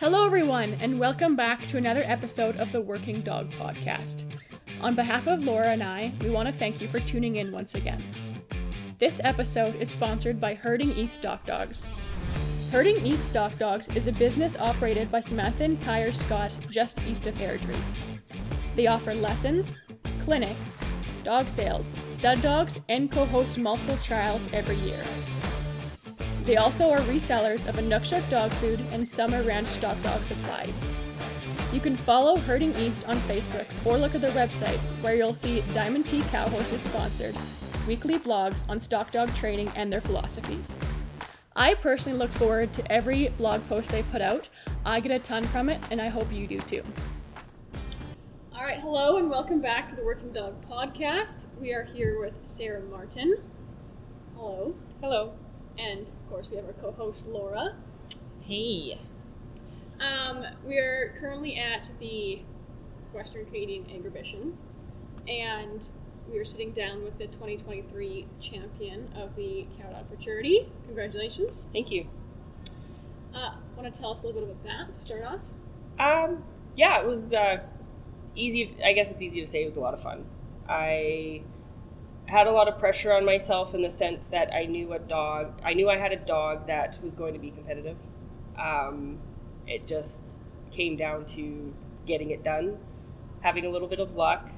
Hello, everyone, and welcome back to another episode of the Working Dog Podcast. On behalf of Laura and I, we want to thank you for tuning in once again. This episode is sponsored by Herding East Stock Dogs. Herding East Stock Dogs is a business operated by Samantha and Kier Scott just east of Airdrie. They offer lessons, clinics, dog sales, stud dogs, and co host multiple trials every year. They also are resellers of Inukshuk dog food and Sommer Ranch stock dog supplies. You can follow Herding East on Facebook or look at their website where you'll see Diamond T Cowhorses sponsored weekly blogs on stock dog training and their philosophies. I personally look forward to every blog post they put out. I get a ton from it, and I hope you do too. All right, hello and welcome back to the Working Dog Podcast. We are here with Sarah Martin. Hello. Hello. And of course, we have our co host Laura. Hey. Um, we are currently at the Western Canadian Agribition, and we are sitting down with the 2023 champion of the Cow Dog Futurity. Congratulations. Thank you. Uh, Want to tell us a little bit about that to start off? Um, yeah, it was uh, easy. I guess it's easy to say it was a lot of fun. I had a lot of pressure on myself in the sense that I knew a dog. I knew I had a dog that was going to be competitive. Um, it just came down to getting it done, having a little bit of luck,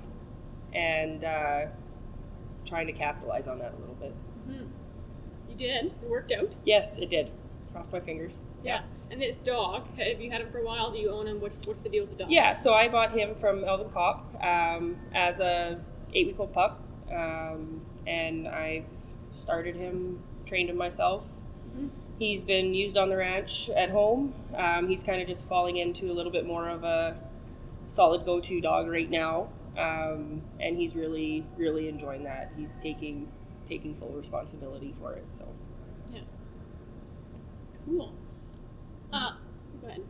and uh, trying to capitalize on that a little bit. hmm You did. It worked out. Yes, it did. Cross my fingers. Yeah. And this dog, have you had him for a while? Do you own him? What's what's the deal with the dog? Yeah, so I bought him from Elvin Kopp um, as a eight week old pup, um, and I've started him, trained him myself. Mhm. He's been used on the ranch at home. Um, he's kind of just falling into a little bit more of a solid go to dog right now, um, and he's really really enjoying that. He's taking taking full responsibility for it. So yeah, Cool. Uh,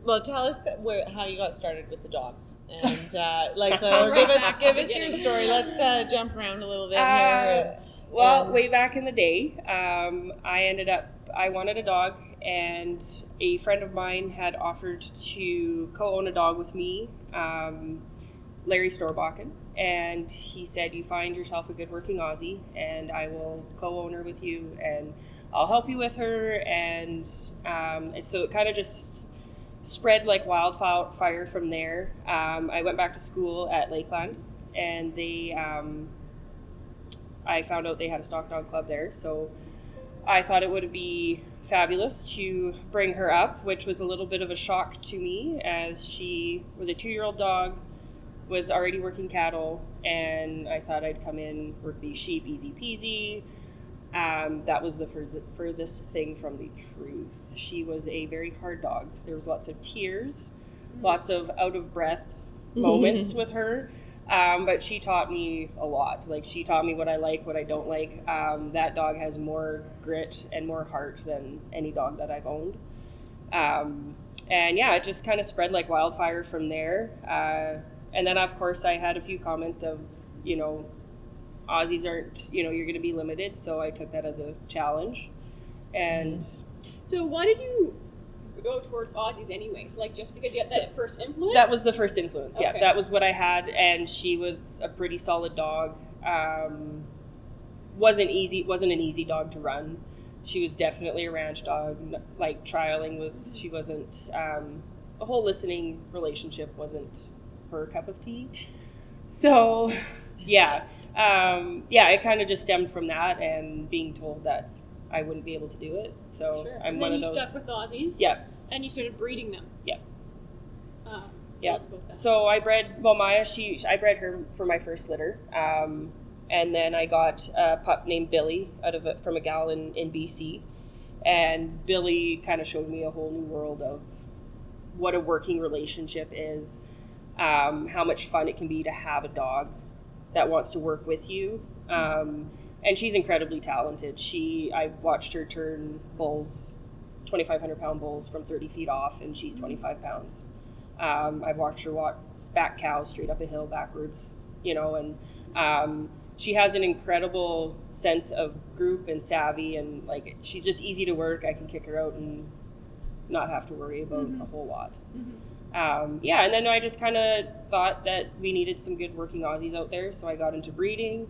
Well, tell us where, how you got started with the dogs, and uh, like uh, give us give us your story. Let's uh, jump around a little bit Uh, here. well, way back in the day, um, I ended up, I wanted a dog, and a friend of mine had offered to co own a dog with me, um, Larry Storbakken. And he said, You find yourself a good working Aussie, and I will co own her with you, and I'll help you with her. And, um, and so it kind of just spread like wildfire from there. Um, I went back to school at Lakeland, and they, um, I found out they had a stock dog club there, so I thought it would be fabulous to bring her up, which was a little bit of a shock to me as she was a two year old dog, was already working cattle, and I thought I'd come in, work these sheep, easy peasy. Um, that was the furthest, furthest thing from the truth. She was a very hard dog. There was lots of tears, lots of out of breath moments with her. Um, but she taught me a lot. Like she taught me what I like, what I don't like. Um, that dog has more grit and more heart than any dog that I've owned. Um, and yeah, it just kind of spread like wildfire from there. Uh, and then of course I had a few comments of, you know, Aussies aren't, you know, you're going to be limited. So I took that as a challenge. And So why did you go towards Aussies anyways? Like just because you had that first influence? That was the first influence. Yeah, Okay. that was what I had, and she was a pretty solid dog. Um, wasn't easy. wasn't an easy dog to run. She was definitely a ranch dog. Like trialing was, she wasn't. Um, the whole listening relationship wasn't her cup of tea. So, yeah, um, yeah, it kind of just stemmed from that and being told that I wouldn't be able to do it. So Sure. I'm and one then of you those. stuck with Aussies. yeah, And you started breeding them. Yeah. Uh, Yeah. us about that. So I bred well Maya. She I bred her for my first litter, um, and then I got a pup named Billy out of a, from a gal in, in BC, and Billy kind of showed me a whole new world of what a working relationship is, um, how much fun it can be to have a dog that wants to work with you. Um, and she's incredibly talented. She I've watched her turn bulls, twenty five hundred pound bulls from thirty feet off, and she's twenty five pounds. Um, I've watched her walk back cows straight up a hill backwards, you know, and um, she has an incredible sense of group and savvy, and like she's just easy to work. I can kick her out and not have to worry about Mhm. a whole lot. Mhm. Um, yeah, and then I just kind of thought that we needed some good working Aussies out there, so I got into breeding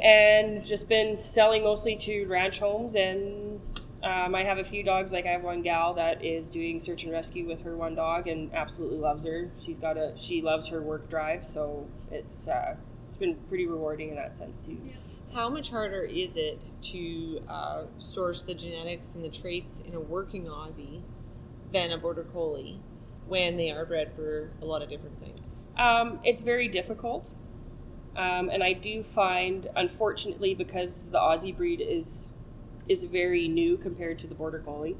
and just been selling mostly to ranch homes. And um, I have a few dogs. Like I have one gal that is doing search and rescue with her one dog and absolutely loves her. She's got a she loves her work drive, so it's uh, it's been pretty rewarding in that sense too. How much harder is it to uh, source the genetics and the traits in a working Aussie than a border collie when they are bred for a lot of different things? Um, it's very difficult. Um, and I do find, unfortunately, because the Aussie breed is is very new compared to the Border Collie,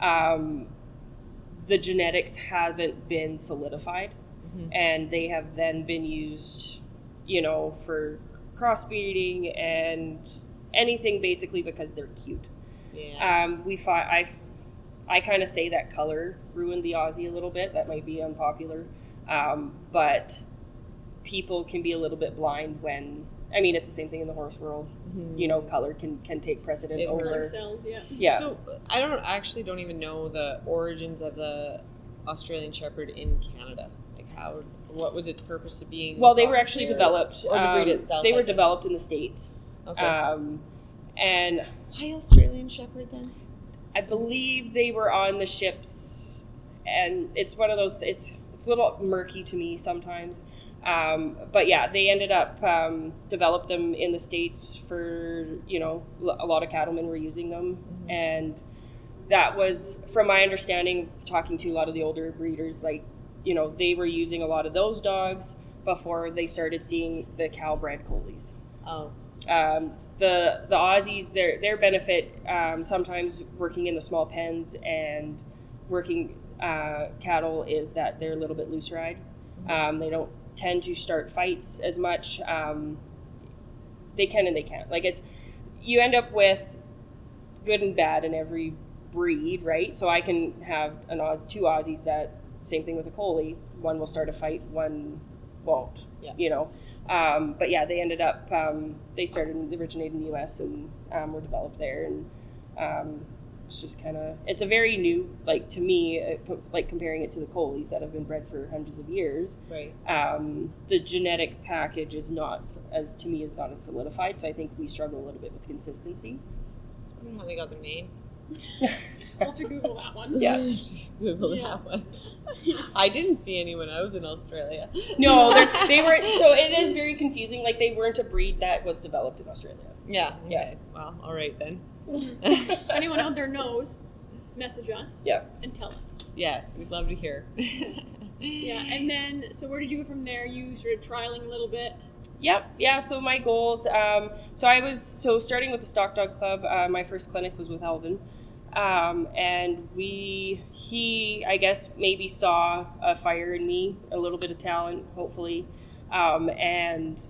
um, the genetics haven't been solidified, Mhm. and they have then been used, you know, for crossbreeding and anything basically because they're cute. Yeah. Um, we find I, I kind of say that color ruined the Aussie a little bit. That might be unpopular, um, but people can be a little bit blind when. I mean, it's the same thing in the horse world. Mhm. You know, color can can take precedent It over. hurts. Yeah. Yeah. So I don't actually don't even know the origins of the Australian Shepherd in Canada. Like how, what was its purpose of being? well, they were actually here? developed. or the breed um, itself, They I were developed in the states, Okay. um, and Why Australian Shepherd then? I believe they were on the ships, and it's one of those. It's it's a little murky to me sometimes, um, but yeah, they ended up um, developed them in the states for you know a lot of cattlemen were using them, Mhm. and that was from my understanding, talking to a lot of the older breeders, like you know they were using a lot of those dogs before they started seeing the cow bred collies Oh, um, the the Aussies their their benefit um, sometimes working in the small pens and working uh, cattle is that they're a little bit loose eyed. Um, they don't tend to start fights as much. Um, they can and they can't. Like it's you end up with good and bad in every breed, right? So I can have an Aus- two Aussies that same thing with a collie. One will start a fight, one won't. Yeah. You know. Um, but yeah, they ended up. Um, they started they originated in the U.S. and um, were developed there, and um, it's just kind of it's a very new like to me uh, like comparing it to the collies that have been bred for hundreds of years. right. Um, the genetic package is not as to me is not as solidified, so I think we struggle a little bit with consistency. Just wondering how they got their name. I'll have to Google that one. Yeah. Google Yeah. that one. I didn't see any when I was in Australia. No, they're- they weren't. So it is very confusing. Like they weren't a breed that was developed in Australia. Yeah. Yeah. Well, all right then. Anyone out there knows, message us Yeah. and tell us. yes, we'd love to hear. Yeah, and then so where did you go from there? You started trialing a little bit. Yep. Yeah. So my goals. Um, so I was so starting with the Stock Dog Club. Uh, my first clinic was with Elvin, um, and we he I guess maybe saw a fire in me, a little bit of talent, hopefully, um, and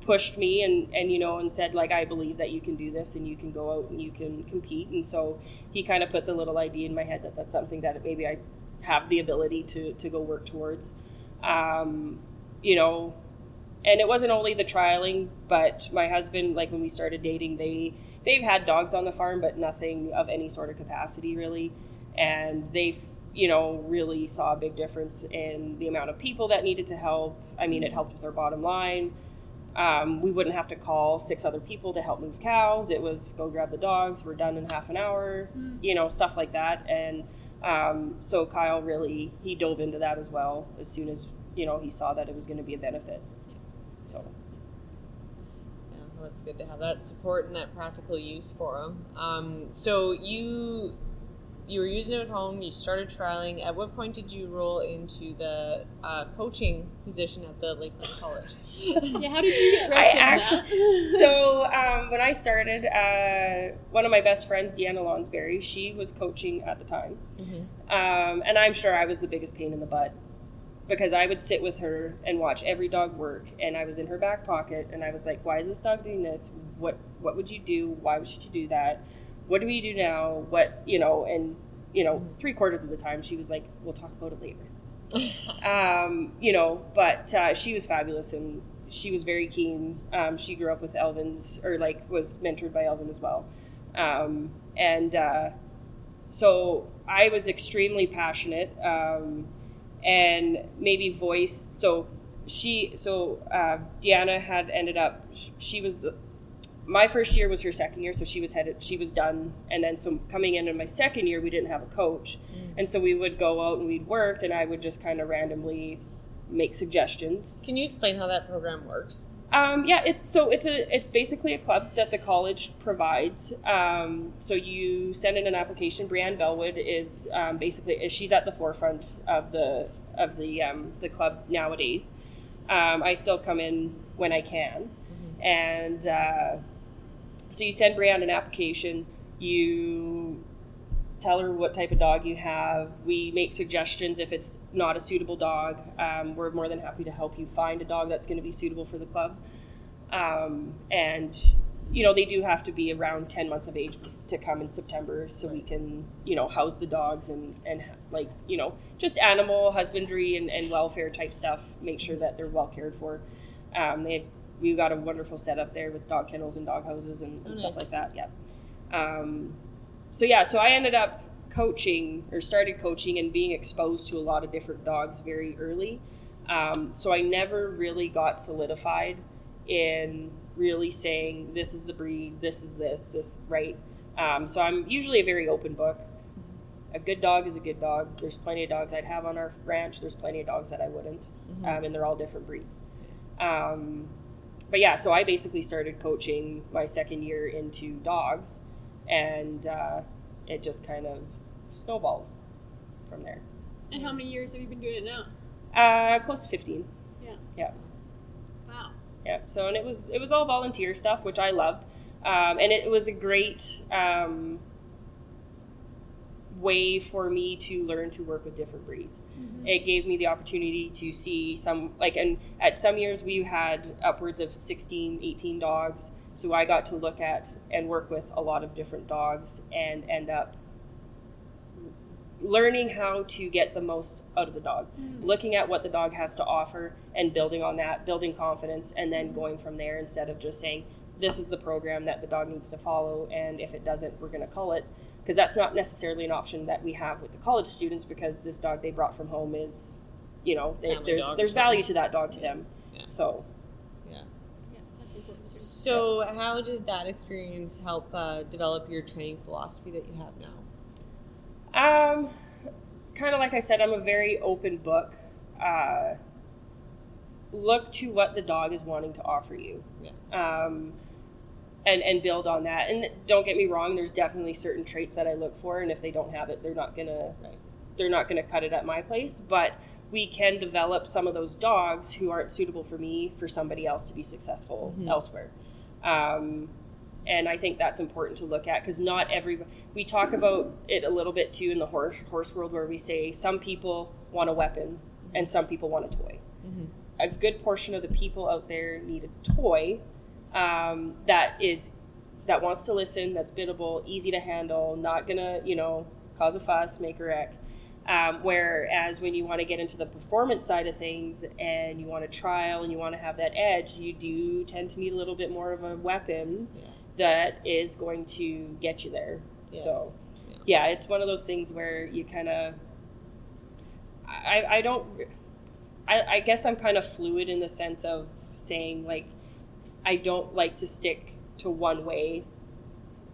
pushed me and and you know and said like I believe that you can do this and you can go out and you can compete. And so he kind of put the little idea in my head that that's something that maybe I have the ability to to go work towards. Um, you know, and it wasn't only the trialing but my husband like when we started dating they they've had dogs on the farm but nothing of any sort of capacity really. And they've you know really saw a big difference in the amount of people that needed to help. I mean it helped with our bottom line. Um, we wouldn't have to call six other people to help move cows. It was go grab the dogs. We're done in half an hour Mm. you know stuff like that. And um, so kyle really he dove into that as well as soon as you know he saw that it was going to be a benefit so Yeah, well, it's good to have that support and that practical use for them. Um, so you you were using it at home. You started trialing. At what point did you roll into the uh, coaching position at the Lakeland College? Yeah, how did you get I actually- that? so um, when I started, uh, one of my best friends, Deanna Lonsberry, she was coaching at the time, Mhm. um, and I'm sure I was the biggest pain in the butt because I would sit with her and watch every dog work, and I was in her back pocket, and I was like, "Why is this dog doing this? What What would you do? Why would you do that? What do we do now? What you know?" And you know, three quarters of the time, she was like, "We'll talk about it later." um, you know, but uh, she was fabulous and she was very keen. Um, she grew up with Elvin's, or like was mentored by Elvin as well. Um, and uh, so I was extremely passionate um, and maybe voice. So she, so uh, Deanna had ended up, she was, my first year was her second year, so she was headed, she was done. And then so coming in in my second year, we didn't have a coach. Mm. And so we would go out and we'd work and I would just kind of randomly make suggestions. Can you explain how that program works? Um, yeah, it's so it's a it's basically a club that the college provides. Um, so you send in an application. Brianne Bellwood is um, basically she's at the forefront of the of the um, the club nowadays. Um, I still come in when I can, and uh, so you send Brianne an application. You tell her what type of dog you have. We make suggestions if it's not a suitable dog. Um, we're more than happy to help you find a dog that's going to be suitable for the club. Um, and you know they do have to be around 10 months of age to come in september so we can you know house the dogs and and like you know just animal husbandry and, and welfare type stuff make sure that they're well cared for um, they have we've got a wonderful setup there with dog kennels and dog houses and, and Oh, stuff nice. like that yeah um, so yeah so i ended up coaching or started coaching and being exposed to a lot of different dogs very early. Um, so i never really got solidified in really saying this is the breed this is this this right? Um, so i'm usually a very open book. A good dog is a good dog. There's plenty of dogs i'd have on our ranch. There's plenty of dogs that i wouldn't um, and they're all different breeds. Um, but yeah so i basically started coaching my second year into dogs and uh, it just kind of snowballed from there. And how many years have you been doing it now? uh, close to 15 Yeah. yeah. Wow. yeah so and it was it was all volunteer stuff which i loved. Um, and it was a great um, way for me to learn to work with different breeds. It gave me the opportunity to see some like and at some years we had upwards of 16 18 dogs so i got to look at and work with a lot of different dogs and end up learning how to get the most out of the dog. Looking at what the dog has to offer and building on that building confidence and then going from there instead of just saying this is the program that the dog needs to follow and if it doesn't we're going to cull it. Because that's not necessarily an option that we have with the college students because this dog they brought from home is you know they, there's there's value to that dog to them. Yeah. so Yeah. Yeah, that's important. too. So, how did that experience help uh, develop your training philosophy that you have now? Um, kind of like I said, I'm a very open book. Uh, look to what the dog is wanting to offer you. Yeah. Um, and and build on that. And don't get me wrong, there's definitely certain traits that I look for, and if they don't have it, they're not gonna Right. they're not gonna cut it at my place. But we can develop some of those dogs who aren't suitable for me for somebody else to be successful Mhm. elsewhere. Um, and I think that's important to look at because not every we talk about it a little bit too in the horse horse world where we say some people want a weapon and some people want a toy. Mhm. A good portion of the people out there need a toy um, that is that wants to listen, that's biddable, easy to handle, not gonna you know cause a fuss, make a wreck. Um, whereas when you want to get into the performance side of things and you want to trial and you want to have that edge, you do tend to need a little bit more of a weapon Yeah. that is going to get you there. Yes. So, Yeah. yeah. it's one of those things where you kind of, I, I don't, I, I guess I'm kind of fluid in the sense of saying like, I don't like to stick to one way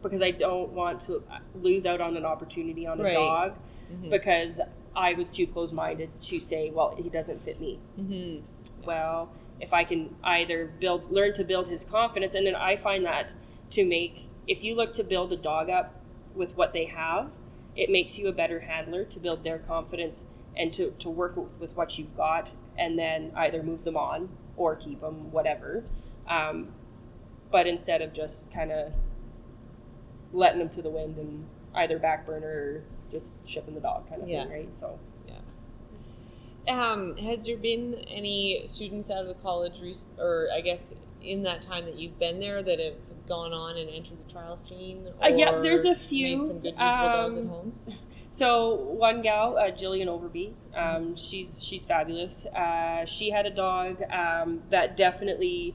because I don't want to lose out on an opportunity on a Right. dog Mhm. because I was too close minded to say, well, he doesn't fit me Mhm. well if i can either build learn to build his confidence and then i find that to make if you look to build a dog up with what they have it makes you a better handler to build their confidence and to, to work with, with what you've got and then either move them on or keep them whatever um, but instead of just kind of letting them to the wind and either back burner or just shipping the dog kind of Yeah. thing right so yeah. Um, has there been any students out of the college, rec- or I guess in that time that you've been there, that have gone on and entered the trial scene? Uh, yeah, there's a few, Made some good usable dogs at um, home. So one gal, uh, Jillian Overby, um, she's she's fabulous. Uh, she had a dog um, that definitely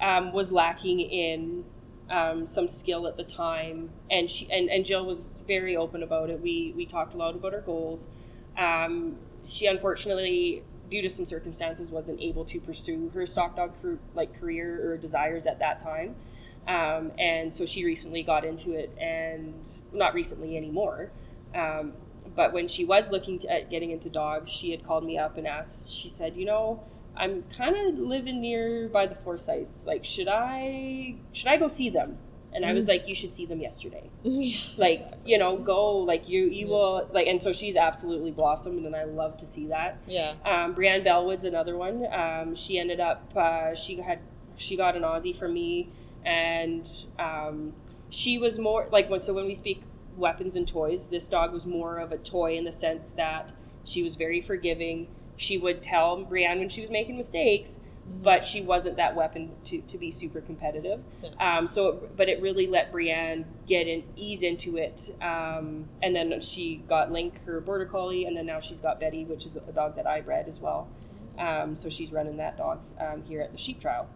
um, was lacking in um, some skill at the time, and she and, and Jill was very open about it. We we talked a lot about her goals. Um, she unfortunately, due to some circumstances, wasn't able to pursue her stock dog like career or desires at that time. Um, and so she recently got into it, and not recently anymore. Um, but when she was looking to, at getting into dogs, she had called me up and asked. She said, "You know, I'm kind of living near by the Forsyths. Like, should I should I go see them?" And I was mm. like, "You should see them yesterday. yeah, like, exactly. you know, go. Like, you you yeah. will like." And so she's absolutely blossomed, and I love to see that. Yeah. Um, Brianne Bellwood's another one. Um, she ended up uh, she had she got an Aussie from me, and um, she was more like when so when we speak weapons and toys, this dog was more of a toy in the sense that she was very forgiving she would tell Brianne when she was making mistakes, mm-hmm. but she wasn't that weapon to, to be super competitive. Yeah. Um, so, but it really let Brianne get an ease into it. Um, and then she got Link, her border collie, and then now she's got Betty, which is a dog that I bred as well. Um, so she's running that dog um, here at the sheep trial.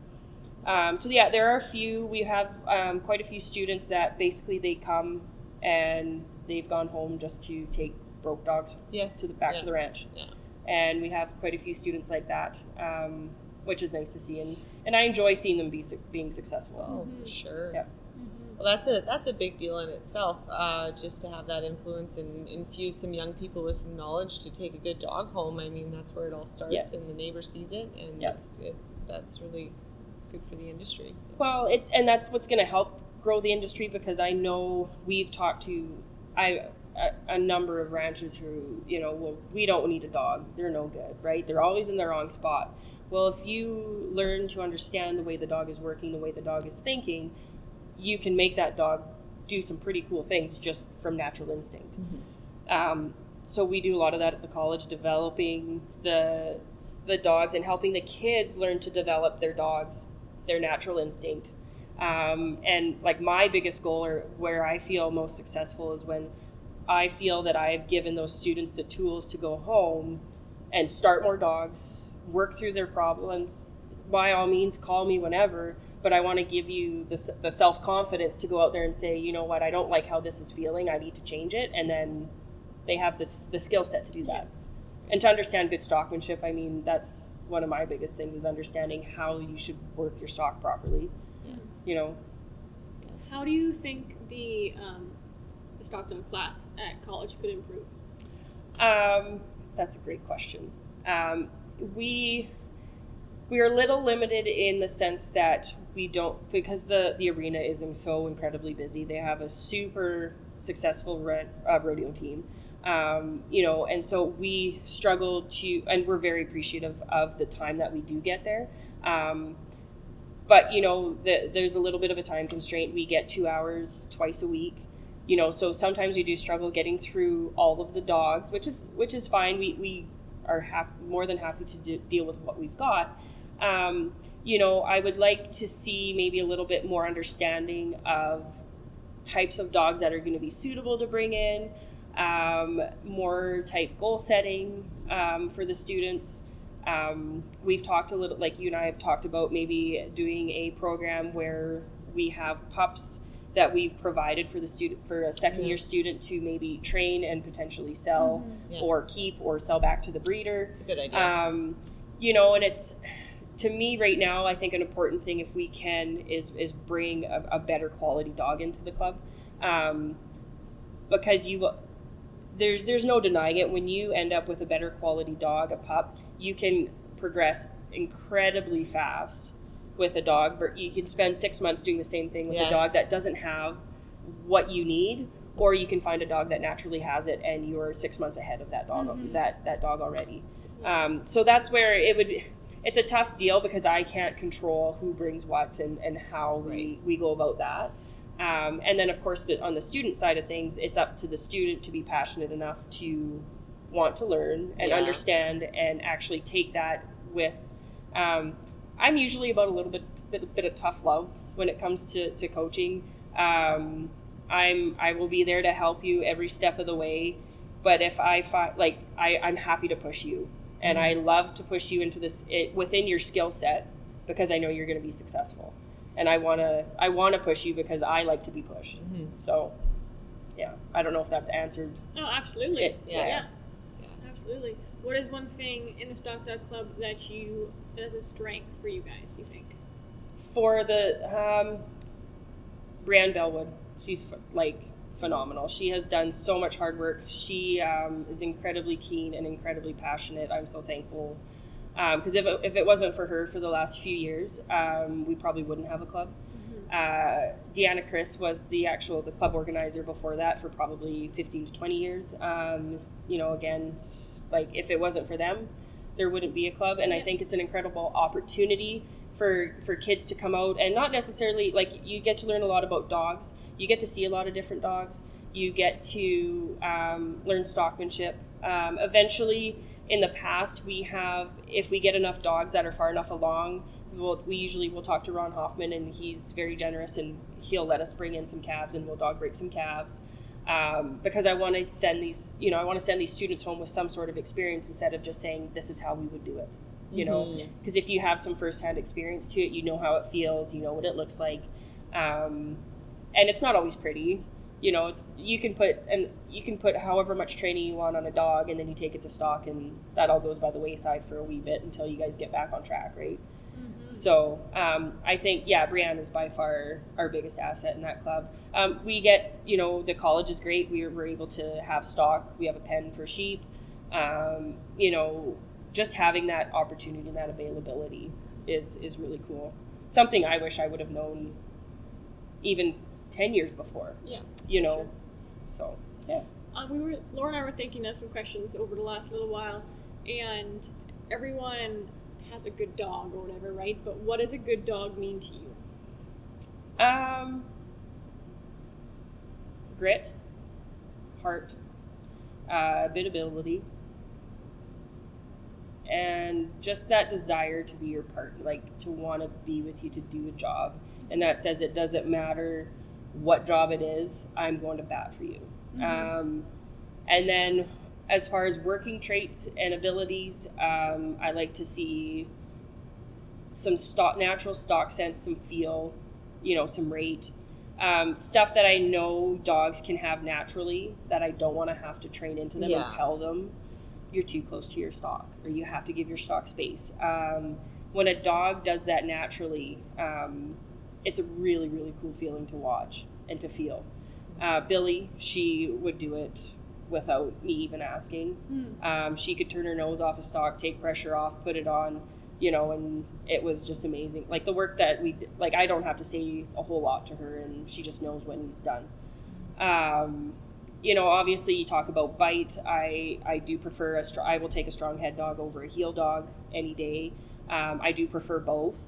Um, so yeah, there are a few. We have um, quite a few students that basically they come and they've gone home just to take broke dogs yes. to the back yeah. to the ranch. Yeah and we have quite a few students like that, um, which is nice to see. And, and I enjoy seeing them be being successful. Oh, for sure. Yeah. Mm-hmm. Well, that's a that's a big deal in itself. Uh, just to have that influence and infuse some young people with some knowledge to take a good dog home. I mean, that's where it all starts, yeah. and the neighbor sees it, and yeah. it's, it's that's really it's good for the industry. So. Well, it's and that's what's going to help grow the industry because I know we've talked to I a, a, number of ranchers who, you know, well, we don't need a dog. They're no good, right? They're always in the wrong spot. Well, if you learn to understand the way the dog is working, the way the dog is thinking, you can make that dog do some pretty cool things just from natural instinct. Mm-hmm. Um, so we do a lot of that at the college, developing the the dogs and helping the kids learn to develop their dogs, their natural instinct. Um, and like my biggest goal, or where I feel most successful, is when I feel that I've given those students the tools to go home and start more dogs, work through their problems. By all means, call me whenever, but I want to give you the, the self confidence to go out there and say, you know what, I don't like how this is feeling. I need to change it. And then they have the, the skill set to do that. And to understand good stockmanship, I mean, that's one of my biggest things is understanding how you should work your stock properly. Yeah. You know, how do you think the um, Stock Dog class at college could improve? Um, that's a great question. Um, we we are a little limited in the sense that we don't because the the arena isn't so incredibly busy. They have a super successful red, uh, rodeo team. Um, you know, and so we struggle to, and we're very appreciative of the time that we do get there. Um, but you know, the, there's a little bit of a time constraint. We get two hours twice a week you know so sometimes we do struggle getting through all of the dogs which is which is fine. We we are hap- more than happy to de- deal with what we've got. Um, you know i would like to see maybe a little bit more understanding of types of dogs that are going to be suitable to bring in um, more type goal setting um, for the students. Um, we've talked a little like you and i have talked about maybe doing a program where we have pups that we've provided for the student for a 2nd mm-hmm. year student to maybe train and potentially sell mm-hmm. yeah. or keep or sell back to the breeder. It's a good idea. Um, you know, and it's to me right now. I think an important thing if we can is is bring a, a better quality dog into the club, um, because you there's there's no denying it. When you end up with a better quality dog, a pup, you can progress incredibly fast with a dog. You can spend six months doing the same thing with yes. a dog that doesn't have what you need, or you can find a dog that naturally has it, and you're six months ahead of that dog mm-hmm. that that dog already. Um, so that's where it would. It's a tough deal because I can't control who brings what and, and how right. we, we go about that. Um, and then, of course, the, on the student side of things, it's up to the student to be passionate enough to want to learn and yeah. understand and actually take that with um, I'm usually about a little bit bit, bit of tough love when it comes to, to coaching. Um, I'm I will be there to help you every step of the way. But if I find like I, I'm happy to push you, and mm-hmm. I love to push you into this it, within your skill set because I know you're going to be successful. and I want to I want to push you because I like to be pushed. Mhm. So, yeah, I don't know if that's answered. Oh, absolutely. It- yeah. yeah. yeah. Absolutely. What is one thing in the Stock Dog Club that you that is a strength for you guys? You think? For the um, Brianne Bellwood, she's like phenomenal. She has done so much hard work. She um, is incredibly keen and incredibly passionate. I'm so thankful because if, it, if it wasn't for her for the last few years, um, we probably wouldn't have a club. Uh, Deanna Chris was the actual the club organizer before that for probably 15 to 20 years. Um, you know, again, like if it wasn't for them, there wouldn't be a club. And I think it's an incredible opportunity for for kids to come out and not necessarily like you get to learn a lot about dogs. You get to see a lot of different dogs. You get to um, learn stockmanship. Um, eventually, in the past, we have if we get enough dogs that are far enough along, we'll, we usually will talk to Ron Hoffman, and he's very generous, and he'll let us bring in some calves, and we'll dog break some calves. Um, because I want to send these, you know, I want to send these students home with some sort of experience instead of just saying this is how we would do it, you know. Mhm. Because if you have some firsthand experience to it, you know how it feels, you know what it looks like, um, and it's not always pretty. You know, it's you can put and you can put however much training you want on a dog, and then you take it to stock, and that all goes by the wayside for a wee bit until you guys get back on track, right? So um, I think, yeah, Brianne is by far our biggest asset in that club. Um, we get, you know, the college is great. We were able to have stock. We have a pen for sheep. Um, you know, just having that opportunity and that availability is is really cool. Something I wish I would have known even ten years before. Yeah. You know, so yeah. Uh, we were Laura and I were thinking of some questions over the last little while, and everyone has a good dog or whatever, right? But what does a good dog mean to you? Um, grit, heart, uh, ability, and just that desire to be your partner, like to want to be with you to do a job. And that says it doesn't matter what job it is, I'm going to bat for you. Um, and then as far as working traits and abilities, um, I like to see some stock, natural stock sense, some feel, you know, some rate. Um, stuff that I know dogs can have naturally that I don't want to have to train into them Yeah. and tell them you're too close to your stock or you have to give your stock space. Um, when a dog does that naturally, um, it's a really, really cool feeling to watch and to feel. Uh, Billy, she would do it without me even asking. Mm. Um, she could turn her nose off a stock, take pressure off, put it on, you know, and it was just amazing. Like the work that we, did- like I don't have to say a whole lot to her, and she just knows when he's done. Um, you know, obviously, you talk about bite. I I do prefer a str- I will take a strong head dog over a heel dog any day. Um, I do prefer both.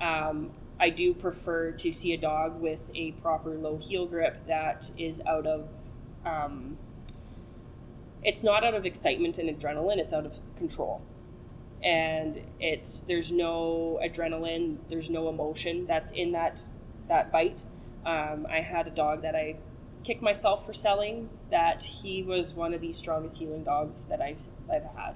Um, I do prefer to see a dog with a proper low heel grip that is out of. Um, it's not out of excitement and adrenaline. It's out of control, and it's there's no adrenaline. There's no emotion that's in that that bite. Um, I had a dog that I kicked myself for selling. That he was one of the strongest heeling dogs that I've I've had,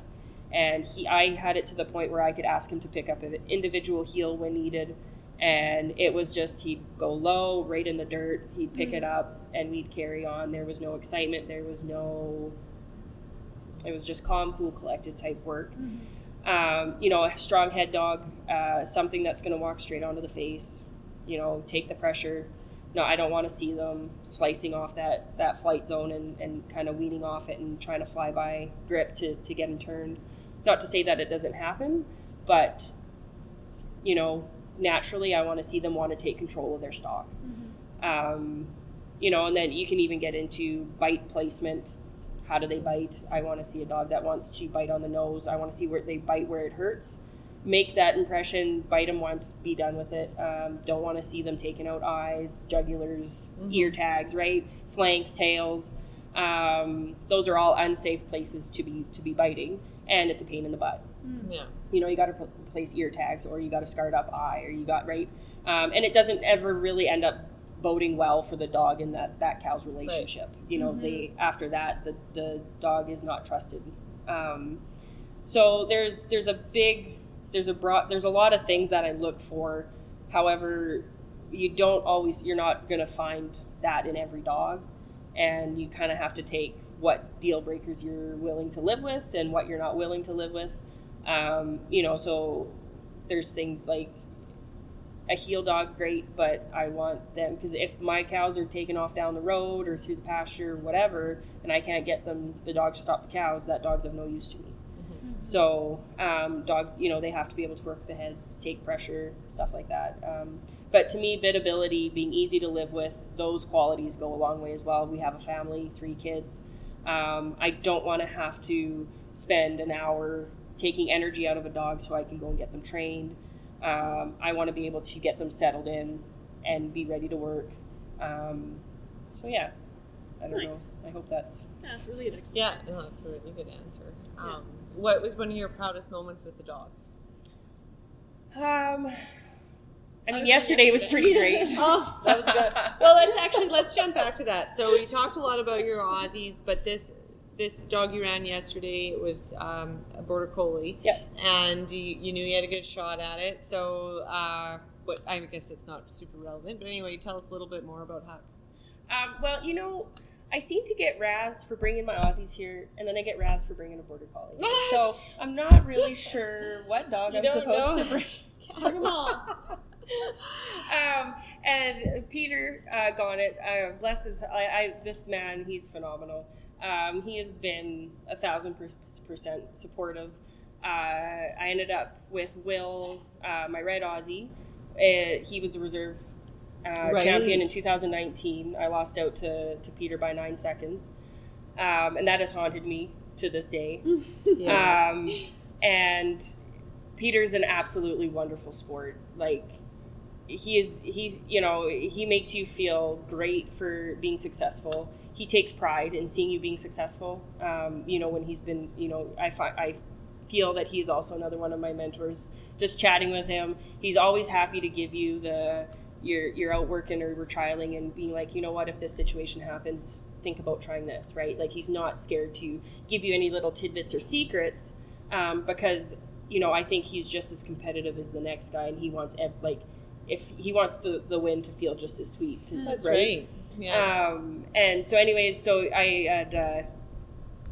and he I had it to the point where I could ask him to pick up an individual heel when needed, and it was just he'd go low, right in the dirt. He'd pick it up, and we'd carry on. There was no excitement. There was no. It was just calm, cool, collected type work. Um, you know, a strong head dog, uh, something that's going to walk straight onto the face. You know, take the pressure. No, I don't want to see them slicing off that, that flight zone and, and kind of weaning off it and trying to fly by grip to, to get them turned. Not to say that it doesn't happen, but, you know, naturally I want to see them want to take control of their stock. Um, you know, and then you can even get into bite placement. How do they bite? I want to see a dog that wants to bite on the nose. I want to see where they bite where it hurts. Make that impression, bite them once, be done with it. Um, don't want to see them taking out eyes, jugulars, ear tags, right? Flanks, tails. Um, those are all unsafe places to be to be biting, and it's a pain in the butt Yeah. you know you got to place ear tags or you got a scarred up eye or you got right um, and it doesn't ever really end up boding well for the dog and that that cow's relationship. You know they after that the the dog is not trusted. Um, so there's there's a big there's a broad there's a lot of things that i look for. However you don't always you're not going to find that in every dog. And you kind of have to take what deal breakers you're willing to live with and what you're not willing to live with. Um, you know so there's things like a heel dog great but i want them because if my cows are taken off down the road or through the pasture or whatever and i can't get them the dog to stop the cows that dog's of no use to me so um, dogs, you know, they have to be able to work the heads, take pressure, stuff like that. Um, but to me, biddability, being easy to live with, those qualities go a long way as well. We have a family, three kids. Um, I don't want to have to spend an hour taking energy out of a dog so I can go and get them trained. Um, I want to be able to get them settled in and be ready to work. Um, so yeah, I don't Nice. know. I hope that's Yeah, that's really good. Yeah, no, that's a really good answer. Um, what was one of your proudest moments with the dog? Um, I mean, was yesterday was pretty great. Oh, that was good. Well, let's actually let's jump back to that. So we talked a lot about your Aussies, but this this dog you ran yesterday it was um, a border collie. Yeah. And you, you knew you had a good shot at it. So, uh, what I guess it's not super relevant, but anyway, tell us a little bit more about Huck. Um, well, you know, I seem to get razzed for bringing my Aussies here, and then I get razzed for bringing a border collie. What? So I'm not really sure what dog You I'm supposed know? to bring. Bring all. um, and Peter uh, Gonnet, uh, bless his, I, I, this man, he's phenomenal. Um, he has been a thousand percent supportive. Uh, I ended up with Will, uh, my red Aussie. Uh, he was a reserve uh, Right. champion in 2019. I lost out to, to Peter by nine seconds. Um, and that has haunted me to this day. Um, and Peter's an absolutely wonderful sport. Like he is, he's you know he makes you feel great for being successful. He takes pride in seeing you being successful. Um, you know when he's been, you know, I fi- I feel that he's also another one of my mentors. Just chatting with him, he's always happy to give you the you're you're out working or we're trialing and being like, you know what, if this situation happens, think about trying this, right? Like he's not scared to give you any little tidbits or secrets um, because you know I think he's just as competitive as the next guy, and he wants ev- like if he wants the the win to feel just as sweet. To, That's right. Yeah. Um, and so, anyways, so I had uh,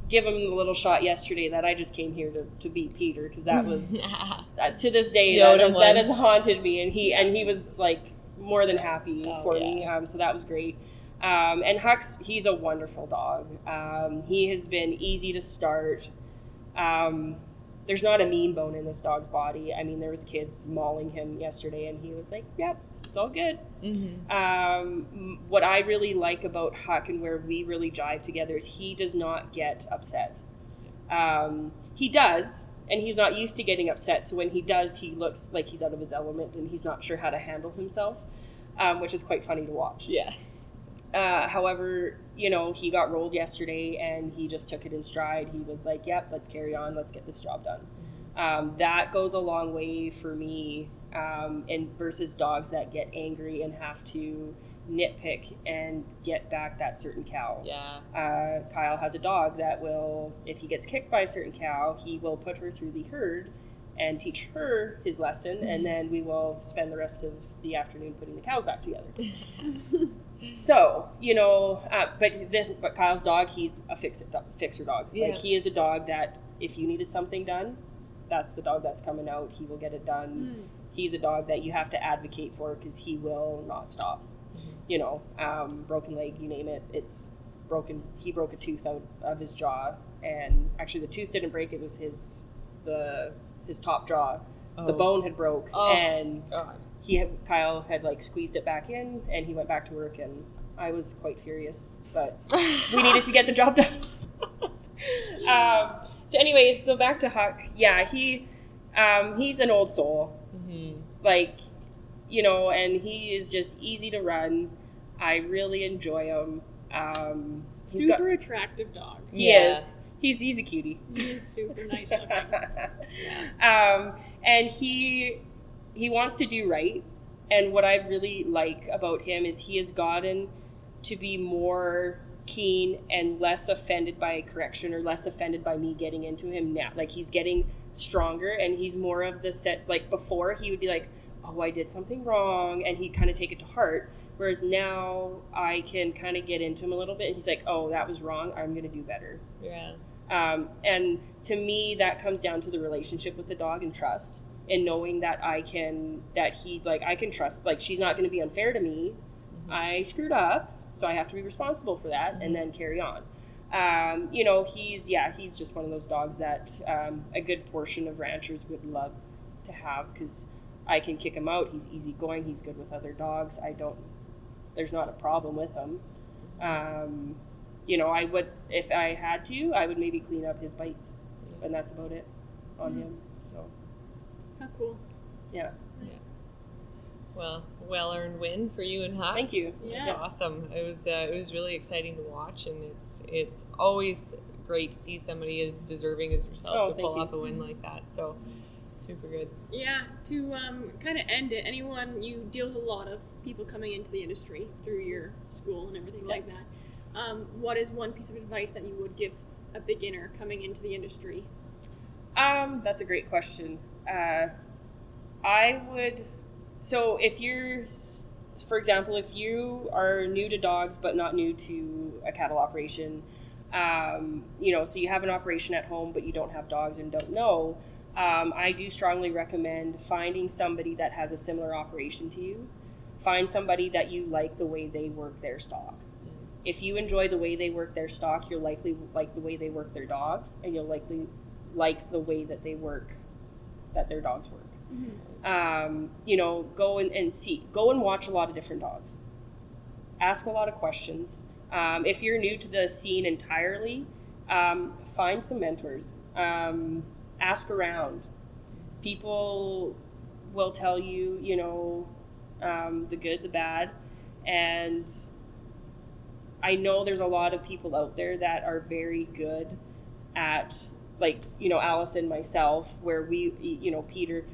give him the little shot yesterday that I just came here to, to beat Peter because that was uh, to this day that, has, that has haunted me, and he and he was like more than happy Oh, for yeah. me. Um, so that was great. Um, and Hux, he's a wonderful dog. Um, he has been easy to start. Um, there's not a mean bone in this dog's body. I mean, there was kids mauling him yesterday, and he was like, "Yep, it's all good." Mhm. Um, what I really like about Huck and where we really jive together is he does not get upset. Um, he does, and he's not used to getting upset. So when he does, he looks like he's out of his element and he's not sure how to handle himself, um, which is quite funny to watch. Yeah. Uh, however, you know, he got rolled yesterday and he just took it in stride. He was like, yep, let's carry on. Let's get this job done. Um, that goes a long way for me um, and versus dogs that get angry and have to nitpick and get back that certain cow. Yeah. Uh, Kyle has a dog that will, if he gets kicked by a certain cow, he will put her through the herd and teach her his lesson, and then we will spend the rest of the afternoon putting the cows back together. so you know, uh, but this, but Kyle's dog, he's a fix it, fixer dog. Yeah. Like he is a dog that if you needed something done, that's the dog that's coming out. He will get it done. He's a dog that you have to advocate for because he will not stop. You know, um, broken leg, you name it. It's broken. He broke a tooth out of his jaw, and actually the tooth didn't break. It was his the his top jaw. The Oh. bone had broke, Oh. and God. He had, Kyle had like squeezed it back in, and he went back to work, and I was quite furious, but we needed to get the job done. um, so, anyways, so back to Huck. Yeah, he um, he's an old soul, Mhm. like you know, and he is just easy to run. I really enjoy him. Um, he's got- Super attractive dog. he Yeah. is. He's he's a cutie. He is super nice looking. um, and he he wants to do right. And what I really like about him is he has gotten to be more keen and less offended by a correction or less offended by me getting into him now. Like he's getting stronger and he's more of the set. Like before, he would be like, oh, I did something wrong, and he'd kind of take it to heart. Whereas now I can kind of get into him a little bit. And he's like, oh, that was wrong. I'm going to do better. Yeah. Um, and to me, that comes down to the relationship with the dog and trust, and knowing that I can, that he's like, I can trust, like, she's not going to be unfair to me. Mm-hmm. I screwed up, so I have to be responsible for that, and then carry on. Um, you know, he's, yeah, he's just one of those dogs that um, a good portion of ranchers would love to have because I can kick him out. He's easygoing, he's good with other dogs. I don't, there's not a problem with him. Um, you know, I would if I had to, I would maybe clean up his bites, and that's about it on Mhm. him. So How cool. yeah, yeah. Well, well earned win for you and Huck. thank you. It's Yeah. awesome. It was uh, it was really exciting to watch, and it's it's always great to see somebody as deserving as yourself Oh, to pull you. off a win like that. So super good. Yeah, to um, kind of end it, anyone, you deal with a lot of people coming into the industry through your school and everything like that. Um, what is one piece of advice that you would give a beginner coming into the industry? Um, that's a great question. Uh, I would. So if you're, for example, if you are new to dogs but not new to a cattle operation, um, you know, so you have an operation at home but you don't have dogs and don't know, um, I do strongly recommend finding somebody that has a similar operation to you. Find somebody that you like the way they work their stock. If you enjoy the way they work their stock, you'll likely like the way they work their dogs, and you'll likely like the way that they work, that their dogs work. Um, you know, go and, and see, go and watch a lot of different dogs. Ask a lot of questions. Um, if you're new to the scene entirely, um, find some mentors. Um, ask around. People will tell you, you know, um, the good, the bad, and I know there's a lot of people out there that are very good at, like, you know, Allison, myself, where we, you know, Peter,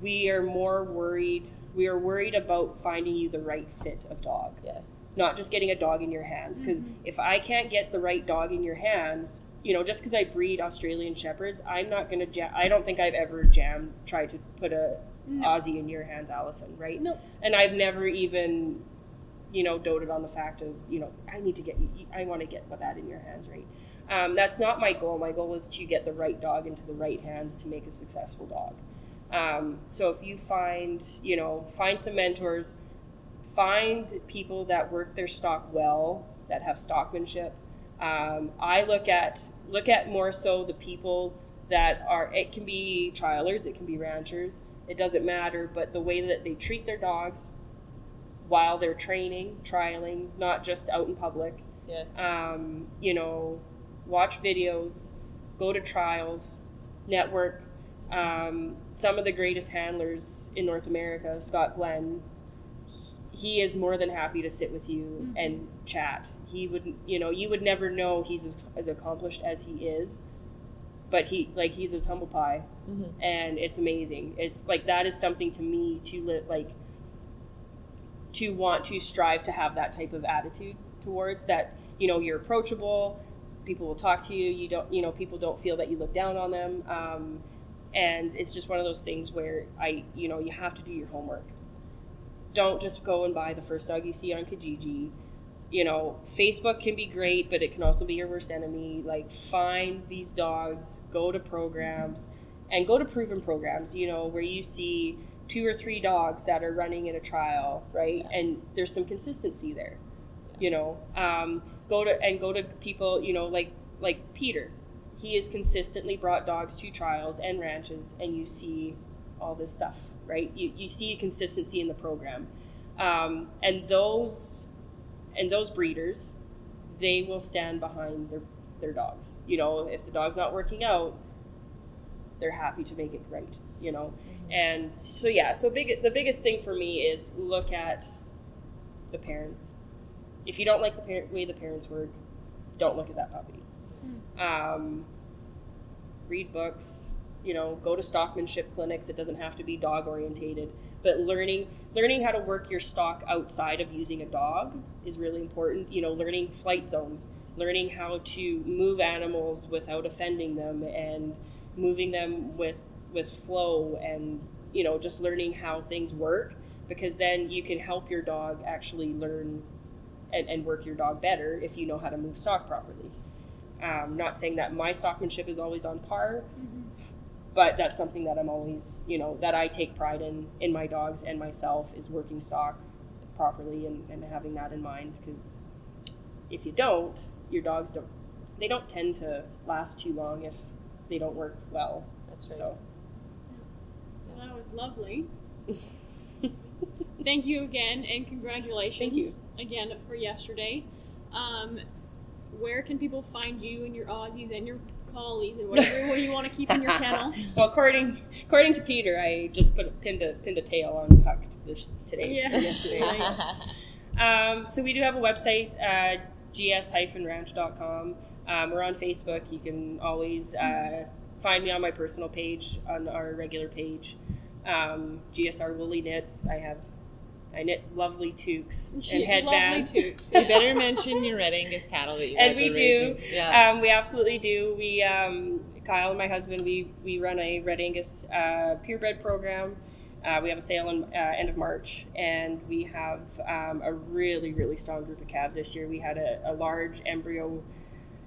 we are more worried. We are worried about finding you the right fit of dog, Yes. not just getting a dog in your hands. Because Mhm. if I can't get the right dog in your hands, you know, just because I breed Australian Shepherds, I'm not gonna jam. I don't think I've ever jammed, tried to put a No. Aussie in your hands, Allison, right? No. And I've never even, you know, doted on the fact of, you know, I need to get I want to get that in your hands, right? Um, that's not my goal. My goal is to get the right dog into the right hands to make a successful dog. Um, so if you find, you know, find some mentors, find people that work their stock well, that have stockmanship. Um, I look at look at more so the people that are. It can be trialers, it can be ranchers. It doesn't matter, but the way that they treat their dogs while they're training, trialing, not just out in public. Yes. Um, you know, watch videos, go to trials, network. Um, some of the greatest handlers in North America, Scott Glenn, he is more than happy to sit with you Mhm. and chat. He would, you know, you would never know he's as, as accomplished as he is, but he, like, he's as humble pie hmm and it's amazing. It's like that is something to me to live like to want to strive to have that type of attitude towards that. You know, you're approachable. People will talk to you. You don't. You know, people don't feel that you look down on them. Um, and it's just one of those things where I, you know, you have to do your homework. Don't just go and buy the first dog you see on Kijiji. You know, Facebook can be great, but it can also be your worst enemy. Like, find these dogs, go to programs, and go to proven programs, you know, where you see two or three dogs that are running in a trial, right? And there's some consistency there, you know. Um, go to and go to people, you know, like like Peter. He has consistently brought dogs to trials and ranches, and you see all this stuff, right? You you see consistency in the program, um, and those and those breeders, they will stand behind their their dogs. You know, if the dog's not working out, they're happy to make it right. You know, and so yeah, so big. The biggest thing for me is look at the parents. If you don't like the way the parents work, don't look at that puppy. Um, read books. You know, go to stockmanship clinics. It doesn't have to be dog orientated, but learning learning how to work your stock outside of using a dog is really important. You know, learning flight zones, learning how to move animals without offending them, and moving them with with flow and you know, just learning how things work because then you can help your dog actually learn and, and work your dog better if you know how to move stock properly. Um, not saying that my stockmanship is always on par, Mm-hmm. but that's something that I'm always, you know, that I take pride in in my dogs and myself is working stock properly and, and having that in mind because if you don't, your dogs don't they don't tend to last too long if they don't work well. That's right. So that was lovely. Thank you again, and congratulations Thank you. again for yesterday. Um, where can people find you and your Aussies and your collies and whatever you want to keep in your kennel? well, according according to Peter, I just put pinned a pinned a tail on Huck this today. Yeah. Yesterday. Um, so we do have a website, uh, gs-ranch.com. Um, we're on Facebook. You can always uh, find me on my personal page, on our regular page. Um, GSR Woolly Knits. I have, I knit lovely toques She- and headbands. Lovely too. you better mention your Red Angus cattle that you And guys we are do. Yeah. Um, we absolutely do. We, um, Kyle and my husband, we, we run a Red Angus uh, purebred program. Uh, we have a sale in uh, end of March, and we have um, a really, really strong group of calves this year. We had a, a large embryo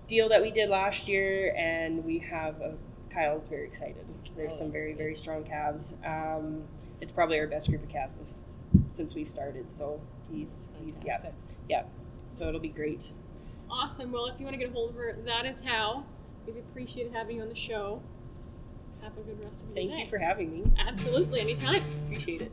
deal that we did last year, and we have a, Kyle's very excited. There's Oh, some very, good. very strong calves. Um, it's probably our best group of calves this, since we've started. So he's, he's yeah, yeah. So it'll be great. Awesome. Well, if you want to get a hold of her, that is how. We've appreciated having you on the show. Have a good rest of your Thank day. Thank you for having me. Absolutely, anytime. Appreciate it.